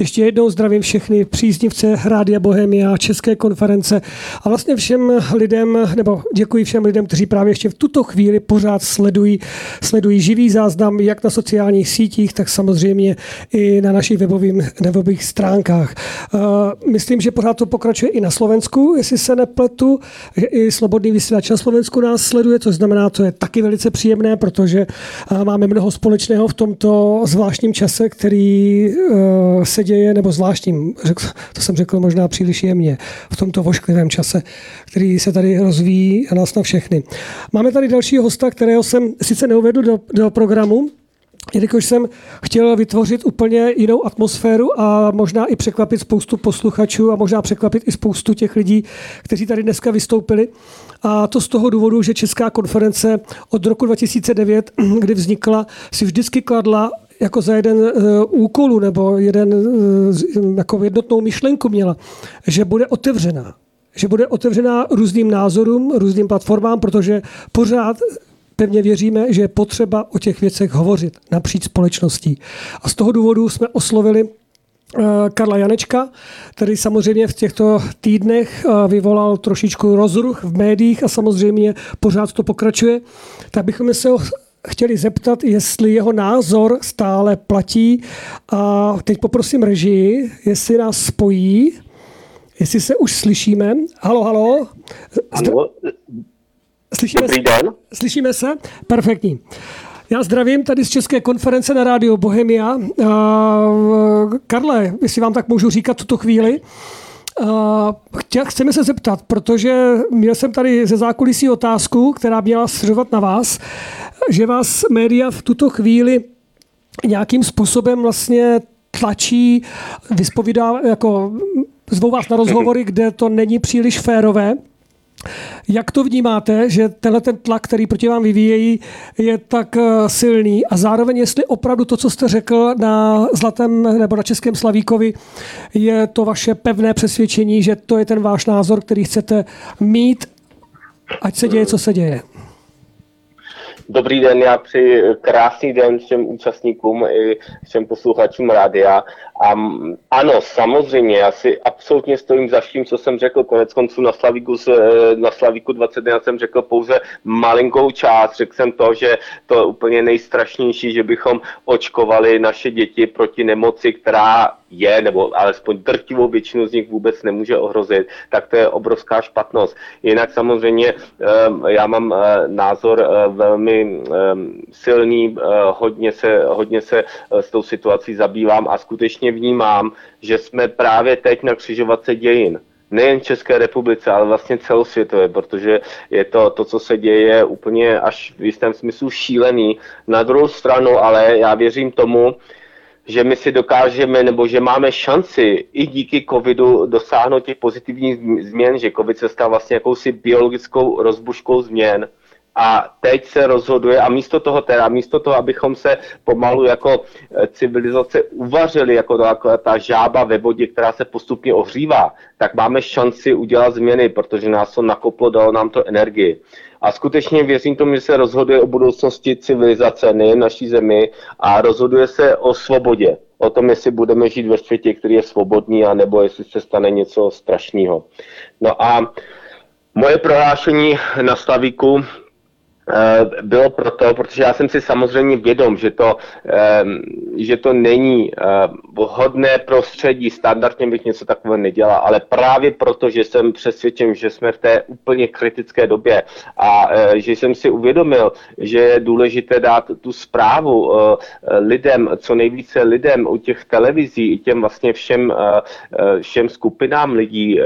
Ještě jednou zdravím všechny příznivce Rádia Bohemia, České konference a vlastně všem lidem, nebo děkuji všem lidem, kteří právě ještě v tuto chvíli pořád sledují, sledují živý záznam jak na sociálních sítích, tak samozřejmě i na našich webových, webových stránkách. Uh, myslím, že pořád to pokračuje i na Slovensku, jestli se nepletu, i Slobodný vysílač na Slovensku nás sleduje, což znamená, to je taky velice příjemné, protože uh, máme mnoho společného v tomto zvláštním čase, který uh, se děje, nebo zvláštním, řekl, to jsem řekl možná příliš jemně, v tomto vošklivém čase, který se tady rozvíjí a nás na všechny. Máme tady dalšího hosta, kterého jsem sice neuvedl do, do programu, jelikož jsem chtěl vytvořit úplně jinou atmosféru a možná i překvapit spoustu posluchačů a možná překvapit i spoustu těch lidí, kteří tady dneska vystoupili. A to z toho důvodu, že Česká konference od roku 2009, kdy vznikla, si vždycky kladla jako za jeden uh, úkolu nebo jeden uh, jako jednotnou myšlenku měla, že bude otevřená. Že bude otevřená různým názorům, různým platformám, protože pořád pevně věříme, že je potřeba o těch věcech hovořit napříč společností. A z toho důvodu jsme oslovili Karla Janečka, který samozřejmě v těchto týdnech vyvolal trošičku rozruch v médiích a samozřejmě pořád to pokračuje, tak bychom se ho chtěli zeptat, jestli jeho názor stále platí. A teď poprosím režii, jestli nás spojí, jestli se už slyšíme. Halo, halo. Ano. Slyšíme Dobrý den. Slyšíme se? Perfektní. Já zdravím tady z České konference na rádio Bohemia. Karle, jestli vám tak můžu říkat tuto chvíli. Chtěl, chceme se zeptat, protože měl jsem tady ze zákulisí otázku, která měla sřovat na vás, že vás média v tuto chvíli nějakým způsobem vlastně tlačí, vyspovídá, jako zvou vás na rozhovory, kde to není příliš férové. Jak to vnímáte, že tenhle ten tlak, který proti vám vyvíjejí, je tak eh, silný a zároveň, jestli opravdu to, co jste řekl na Zlatém nebo na Českém Slavíkovi, je to vaše pevné přesvědčení, že to je ten váš názor, který chcete mít, ať se děje, co se děje? Dobrý den, já přeji krásný den všem účastníkům i všem posluchačům rádia. A ano, samozřejmě, já si absolutně stojím za vším, co jsem řekl. Konec konců na Slavíku, na Slavíku 21 jsem řekl pouze malinkou část. Řekl jsem to, že to je úplně nejstrašnější, že bychom očkovali naše děti proti nemoci, která je, nebo alespoň drtivou většinu z nich vůbec nemůže ohrozit, tak to je obrovská špatnost. Jinak samozřejmě já mám eh, názor eh, velmi silný, eh, hodně se, hodně se s tou situací zabývám a skutečně vnímám, že jsme právě teď na křižovatce dějin nejen v České republice, ale vlastně celosvětově, protože je to, to, co se děje, úplně až v jistém smyslu šílený. Na druhou stranu, ale já věřím tomu, že my si dokážeme, nebo že máme šanci i díky covidu dosáhnout těch pozitivních změn, že covid se stal vlastně jakousi biologickou rozbuškou změn. A teď se rozhoduje, a místo toho teda, místo toho, abychom se pomalu jako eh, civilizace uvařili, jako ta, ta žába ve vodě, která se postupně ohřívá, tak máme šanci udělat změny, protože nás to nakoplo, dalo nám to energii. A skutečně věřím tomu, že se rozhoduje o budoucnosti civilizace, nejen naší zemi, a rozhoduje se o svobodě. O tom, jestli budeme žít ve světě, který je svobodný, anebo jestli se stane něco strašného. No a moje prohlášení na Slavíku bylo proto, protože já jsem si samozřejmě vědom, že to, že to není eh, vhodné prostředí, standardně bych něco takového nedělal, ale právě proto, že jsem přesvědčen, že jsme v té úplně kritické době a eh, že jsem si uvědomil, že je důležité dát tu zprávu lidem, co nejvíce lidem u těch televizí, i těm vlastně všem, všem skupinám lidí,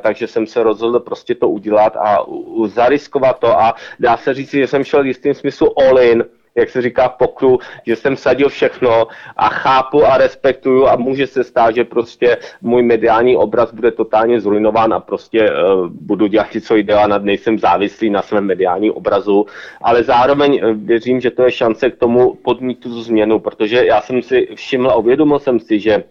takže jsem se rozhodl prostě to udělat a zariskovat to a dá se říct, že jsem šel jistým smyslu all in, jak se říká pokru, že jsem sadil všechno a chápu a respektuju a může se stát, že prostě můj mediální obraz bude totálně zrujnován a prostě uh, budu dělat co jde a nad nejsem závislý na svém mediálním obrazu, ale zároveň uh, věřím, že to je šance k tomu podmít tu změnu, protože já jsem si všiml a uvědomil jsem si, že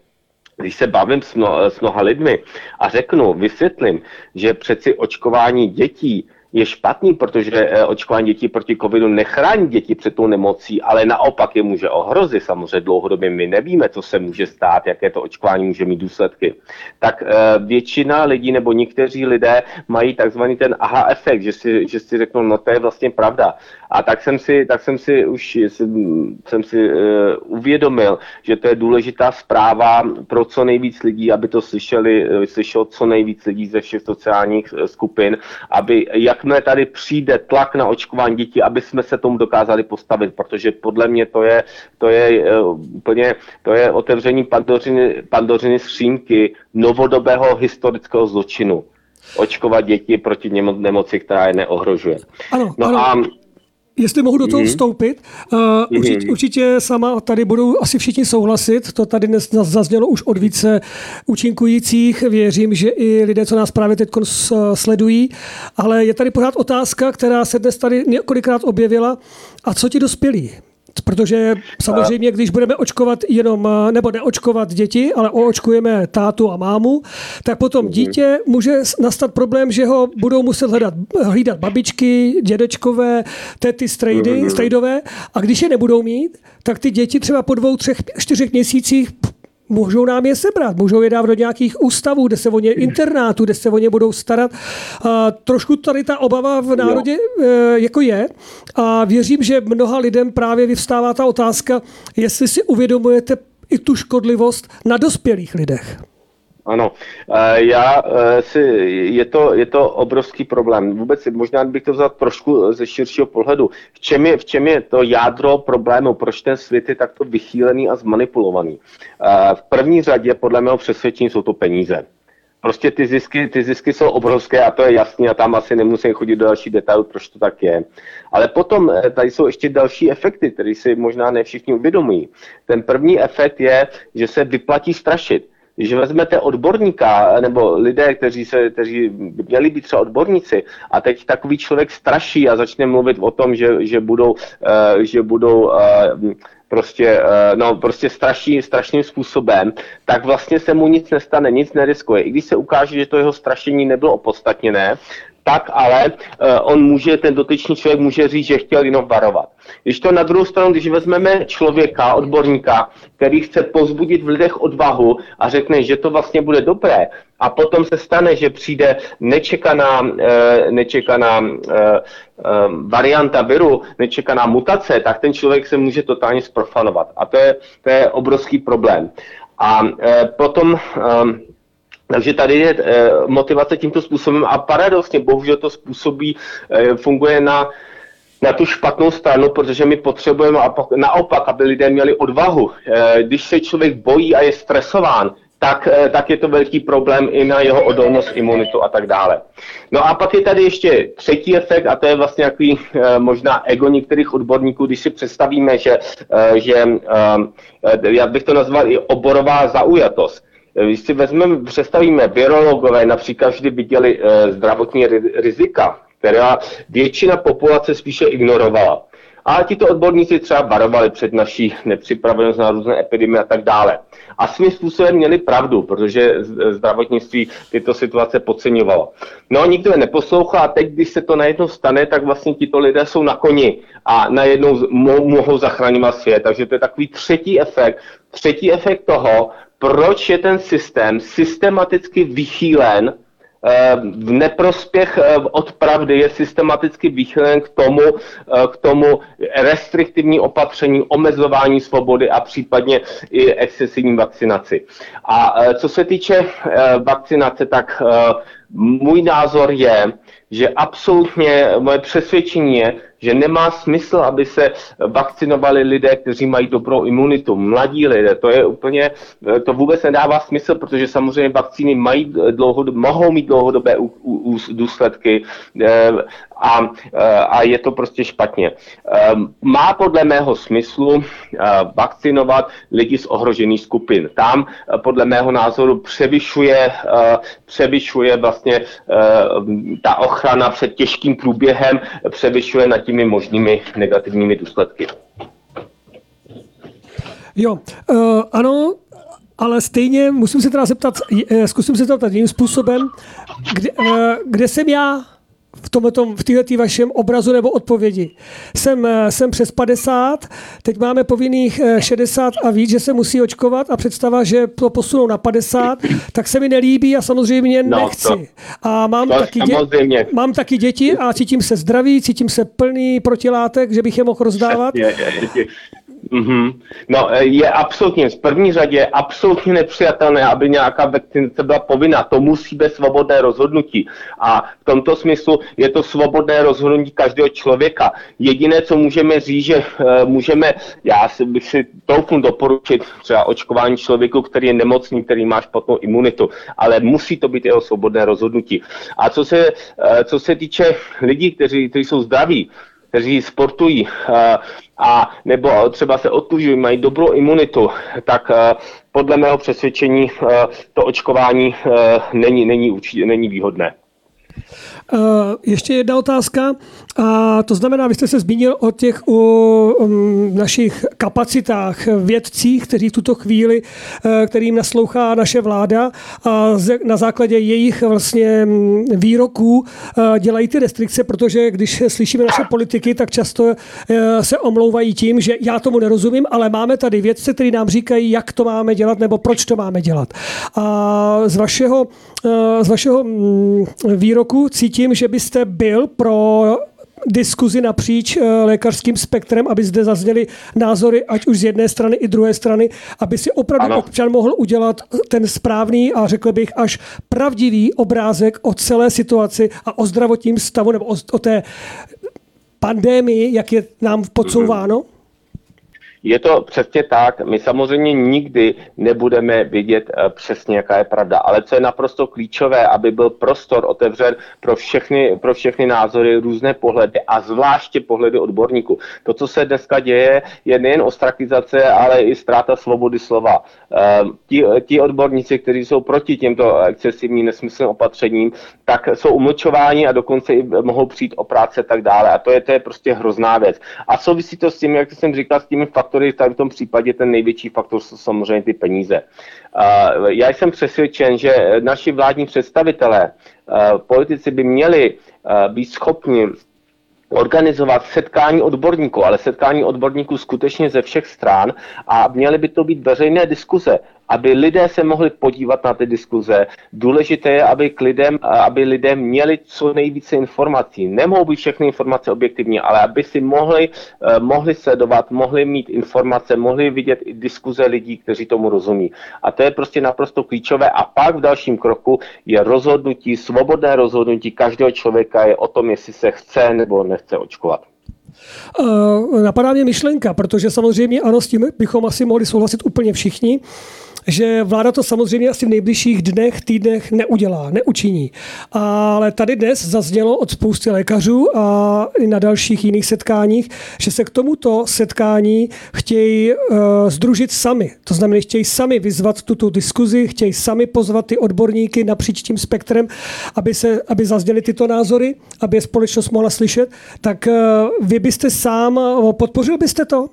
když se bavím s, mno, s mnoha lidmi a řeknu, vysvětlím, že přeci očkování dětí je špatný, protože eh, očkování dětí proti covidu nechrání děti před tou nemocí, ale naopak je může ohrozit. Samozřejmě dlouhodobě my nevíme, co se může stát, jaké to očkování může mít důsledky. Tak eh, většina lidí nebo někteří lidé mají takzvaný ten aha efekt, že si, že si řeknou, no to je vlastně pravda. A tak jsem si, tak jsem si už jsem, jsem si uh, uvědomil, že to je důležitá zpráva pro co nejvíc lidí, aby to slyšeli, slyšelo co nejvíc lidí ze všech sociálních skupin, aby jakmile tady přijde tlak na očkování dětí, aby jsme se tomu dokázali postavit, protože podle mě to je, to je uh, úplně, to je otevření pandořiny, pandořiny skřínky novodobého historického zločinu očkovat děti proti nemoci, která je neohrožuje. Ano, no ano. a Jestli mohu do toho mhm. vstoupit, uh, určitě, určitě sama tady budou asi všichni souhlasit, to tady dnes zaznělo už od více účinkujících, věřím, že i lidé, co nás právě teď sledují, ale je tady pořád otázka, která se dnes tady několikrát objevila, a co ti dospělí? Protože samozřejmě, když budeme očkovat jenom, nebo neočkovat děti, ale oočkujeme tátu a mámu, tak potom mhm. dítě může nastat problém, že ho budou muset hledat, hlídat babičky, dědečkové, tety, strejdy, mhm. strejdové a když je nebudou mít, tak ty děti třeba po dvou, třech, čtyřech měsících můžou nám je sebrat, můžou je dávat do nějakých ústavů, kde se o ně internátu, kde se o ně budou starat. A trošku tady ta obava v národě. E, jako je a věřím, že mnoha lidem právě vyvstává ta otázka, jestli si uvědomujete i tu škodlivost na dospělých lidech. Ano, eh, já eh, si, je to, je to obrovský problém. Vůbec možná bych to vzal trošku ze širšího pohledu. V čem je, v čem je to jádro problému, proč ten svět je takto vychýlený a zmanipulovaný? Eh, v první řadě, podle mého přesvědčení, jsou to peníze. Prostě ty zisky, ty zisky jsou obrovské a to je jasné a tam asi nemusím chodit do další detailů, proč to tak je. Ale potom tady jsou ještě další efekty, které si možná ne všichni uvědomují. Ten první efekt je, že se vyplatí strašit když vezmete odborníka nebo lidé, kteří, se, kteří měli být třeba odborníci a teď takový člověk straší a začne mluvit o tom, že, že budou, uh, že budou uh, prostě, uh, no, prostě straší, strašným způsobem, tak vlastně se mu nic nestane, nic neriskuje. I když se ukáže, že to jeho strašení nebylo opodstatněné, tak ale uh, on může, ten dotyčný člověk může říct, že chtěl jenom varovat. Když to na druhou stranu, když vezmeme člověka, odborníka, který chce pozbudit v lidech odvahu a řekne, že to vlastně bude dobré, a potom se stane, že přijde nečekaná, uh, nečekaná uh, varianta viru, nečekaná mutace, tak ten člověk se může totálně sprofanovat. A to je, to je obrovský problém. A potom takže tady je e, motivace tímto způsobem a paradoxně, bohužel to způsobí, e, funguje na, na tu špatnou stranu, protože my potřebujeme naopak, aby lidé měli odvahu. E, když se člověk bojí a je stresován, tak, tak je to velký problém i na jeho odolnost, imunitu a tak dále. No a pak je tady ještě třetí efekt a to je vlastně nějaký možná ego některých odborníků, když si představíme, že, že já bych to nazval i oborová zaujatost. Když si vezmeme, představíme, virologové například vždy viděli e, zdravotní rizika, která většina populace spíše ignorovala. A tito odborníci třeba varovali před naší nepřipravenost na různé epidemie a tak dále. A svým způsobem měli pravdu, protože zdravotnictví tyto situace podceňovalo. No nikdo je neposlouchá a teď, když se to najednou stane, tak vlastně tito lidé jsou na koni a najednou mohou zachraňovat svět. Takže to je takový třetí efekt. Třetí efekt toho, proč je ten systém systematicky vychýlen eh, v neprospěch eh, od pravdy je systematicky vychýlen k tomu, eh, k tomu restriktivní opatření, omezování svobody a případně i excesivní vakcinaci. A co se týče vakcinace, tak můj názor je, že absolutně moje přesvědčení je, že nemá smysl, aby se vakcinovali lidé, kteří mají dobrou imunitu, mladí lidé. To je úplně, to vůbec nedává smysl, protože samozřejmě vakcíny mají dlouhodob, mohou mít dlouhodobé u, u, důsledky eh, a, eh, a je to prostě špatně. Eh, má podle mého smyslu vakcinovat lidi z ohrožených skupin. Tam podle mého názoru převyšuje, převyšuje vlastně ta ochrana před těžkým průběhem, převyšuje na těmi možnými negativními důsledky. Jo, uh, ano, ale stejně musím se teda zeptat, uh, zkusím se zeptat jiným způsobem, kde, uh, kde jsem já v, tomto, v této vašem obrazu nebo odpovědi. Jsem, eh, jsem přes 50, teď máme povinných 60 eh, a víc, že se musí očkovat a představa, že to posunou na 50, tak se mi nelíbí a samozřejmě no, nechci. To, a mám, to taky dě, mám taky děti a cítím se zdravý, cítím se plný protilátek, že bych je mohl rozdávat. Je, je, je, Mm-hmm. No, e, je absolutně, v první řadě absolutně nepřijatelné, aby nějaká vakcinace byla povinná. To musí být svobodné rozhodnutí. A v tomto smyslu je to svobodné rozhodnutí každého člověka. Jediné, co můžeme říct, že uh, můžeme, já si bych si troufnu doporučit třeba očkování člověku, který je nemocný, který má špatnou imunitu, ale musí to být jeho svobodné rozhodnutí. A co se, uh, co se týče lidí, kteří, kteří jsou zdraví, kteří sportují eh, a nebo třeba se otužují, mají dobrou imunitu, tak eh, podle mého přesvědčení eh, to očkování není, není, není výhodné. Ještě jedna otázka. A to znamená, vy jste se zmínil o těch o, um, našich kapacitách, vědcích, kteří v tuto chvíli, e, kterým naslouchá naše vláda a na základě jejich vlastně mm, výroků e, dělají ty restrikce, protože když slyšíme naše politiky, tak často se omlouvají tím, že já tomu nerozumím, ale máme tady vědce, kteří nám říkají, jak to máme dělat nebo proč to máme dělat. A z vašeho, z vašeho mm, výroku cítím, že byste byl pro diskuzi napříč eh, lékařským spektrem, aby zde zazněly názory, ať už z jedné strany i druhé strany, aby si opravdu ano. občan mohl udělat ten správný a řekl bych až pravdivý obrázek o celé situaci a o zdravotním stavu nebo o, o té pandémii, jak je nám podsouváno? Mm-hmm. Je to přesně tak. My samozřejmě nikdy nebudeme vědět eh, přesně, jaká je pravda, ale co je naprosto klíčové, aby byl prostor otevřen pro všechny, pro všechny názory, různé pohledy a zvláště pohledy odborníků. To, co se dneska děje, je nejen ostrakizace, ale i ztráta svobody slova. Eh, ti, ti odborníci, kteří jsou proti těmto excesivním nesmyslným opatřením, tak jsou umlčováni a dokonce i mohou přijít o práce a tak dále. A to je, to je prostě hrozná věc. A souvisí to s tím, jak jsem říkal, s těmi faktory, faktory, tak v tom případě ten největší faktor jsou samozřejmě ty peníze. Já jsem přesvědčen, že naši vládní představitelé, politici by měli být schopni organizovat setkání odborníků, ale setkání odborníků skutečně ze všech stran a měly by to být veřejné diskuze aby lidé se mohli podívat na ty diskuze. Důležité je, aby, k lidem, aby lidé měli co nejvíce informací. Nemohou být všechny informace objektivní, ale aby si mohli, eh, mohli sledovat, mohli mít informace, mohli vidět i diskuze lidí, kteří tomu rozumí. A to je prostě naprosto klíčové. A pak v dalším kroku je rozhodnutí, svobodné rozhodnutí každého člověka je o tom, jestli se chce nebo nechce očkovat. Uh, napadá mě myšlenka, protože samozřejmě ano, s tím bychom asi mohli souhlasit úplně všichni že vláda to samozřejmě asi v nejbližších dnech, týdnech neudělá, neučiní. Ale tady dnes zaznělo od spousty lékařů a i na dalších jiných setkáních, že se k tomuto setkání chtějí uh, združit sami. To znamená, chtějí sami vyzvat tuto diskuzi, chtějí sami pozvat ty odborníky napříč tím spektrem, aby, se, aby zazněly tyto názory, aby je společnost mohla slyšet. Tak uh, vy byste sám, podpořil byste to?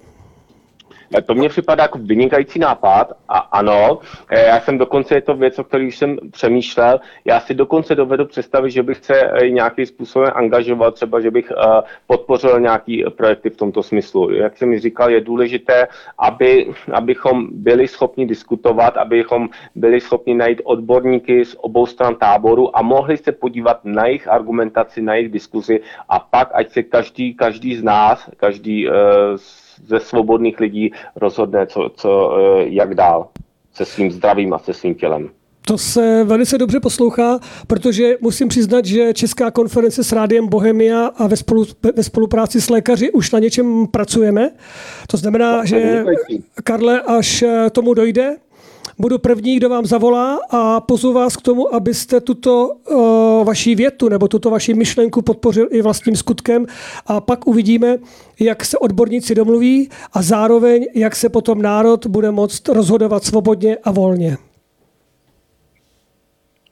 To mně připadá jako vynikající nápad a ano, eh, já jsem dokonce, je to věc, o které jsem přemýšlel, já si dokonce dovedu představit, že bych se eh, nějakým způsobem angažoval, třeba, že bych eh, podpořil nějaký projekty v tomto smyslu. Jak jsem mi říkal, je důležité, aby, abychom byli schopni diskutovat, abychom byli schopni najít odborníky z obou stran táboru a mohli se podívat na jejich argumentaci, na jejich diskuzi a pak, ať se každý, každý z nás, každý z ze svobodných lidí rozhodne, co, co, eh, jak dál se svým zdravím a se svým tělem. To se velice dobře poslouchá, protože musím přiznat, že Česká konference s Rádiem Bohemia a ve, spolu, ve spolupráci s lékaři už na něčem pracujeme. To znamená, že Karle, až tomu dojde, budu první, kdo vám zavolá a pozvu vás k tomu, abyste tuto uh, vaši větu nebo tuto vaši myšlenku podpořil i vlastním skutkem a pak uvidíme, jak se odborníci domluví a zároveň, jak se potom národ bude moct rozhodovat svobodně a volně.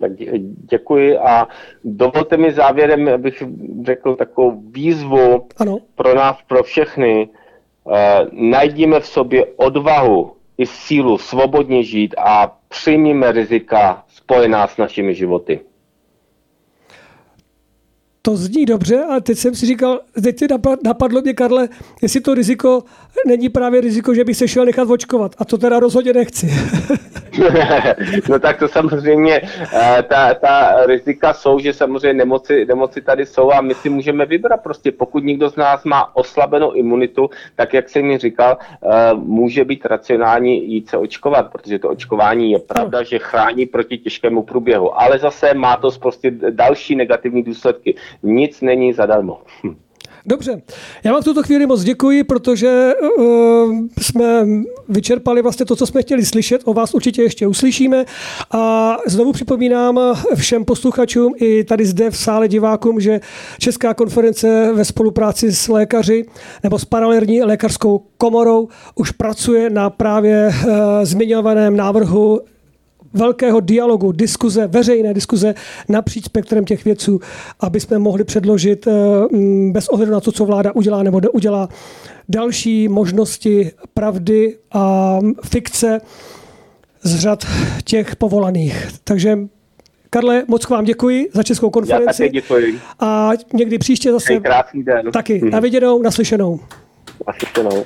Tak děkuji a dovolte mi závěrem, abych řekl takovou výzvu ano. pro nás, pro všechny. Uh, najdíme v sobě odvahu i sílu svobodně žít a přijmíme rizika spojená s našimi životy. To zní dobře, ale teď jsem si říkal, teď si napadlo mě, Karle, jestli to riziko není právě riziko, že bych se šel nechat očkovat. A to teda rozhodně nechci. no tak to samozřejmě, eh, ta, ta rizika jsou, že samozřejmě nemoci, nemoci tady jsou a my si můžeme vybrat. Prostě pokud někdo z nás má oslabenou imunitu, tak jak jsem mi říkal, eh, může být racionální jít se očkovat, protože to očkování je pravda, že chrání proti těžkému průběhu, ale zase má to prostě další negativní důsledky. Nic není zadarmo. Hm. Dobře, já vám v tuto chvíli moc děkuji, protože uh, jsme vyčerpali vlastně to, co jsme chtěli slyšet. O vás určitě ještě uslyšíme. A znovu připomínám všem posluchačům i tady zde v sále divákům, že Česká konference ve spolupráci s lékaři nebo s paralelní lékařskou komorou už pracuje na právě uh, zmiňovaném návrhu velkého dialogu, diskuze, veřejné diskuze napříč spektrem těch věců, aby jsme mohli předložit eh, mm, bez ohledu na to, co vláda udělá nebo neudělá, další možnosti pravdy a fikce z řad těch povolaných. Takže Karle, moc k vám děkuji za Českou konferenci. Já také děkuji. A někdy příště zase. krásný den. Taky. Hmm. Na viděnou, naslyšenou. Naslyšenou.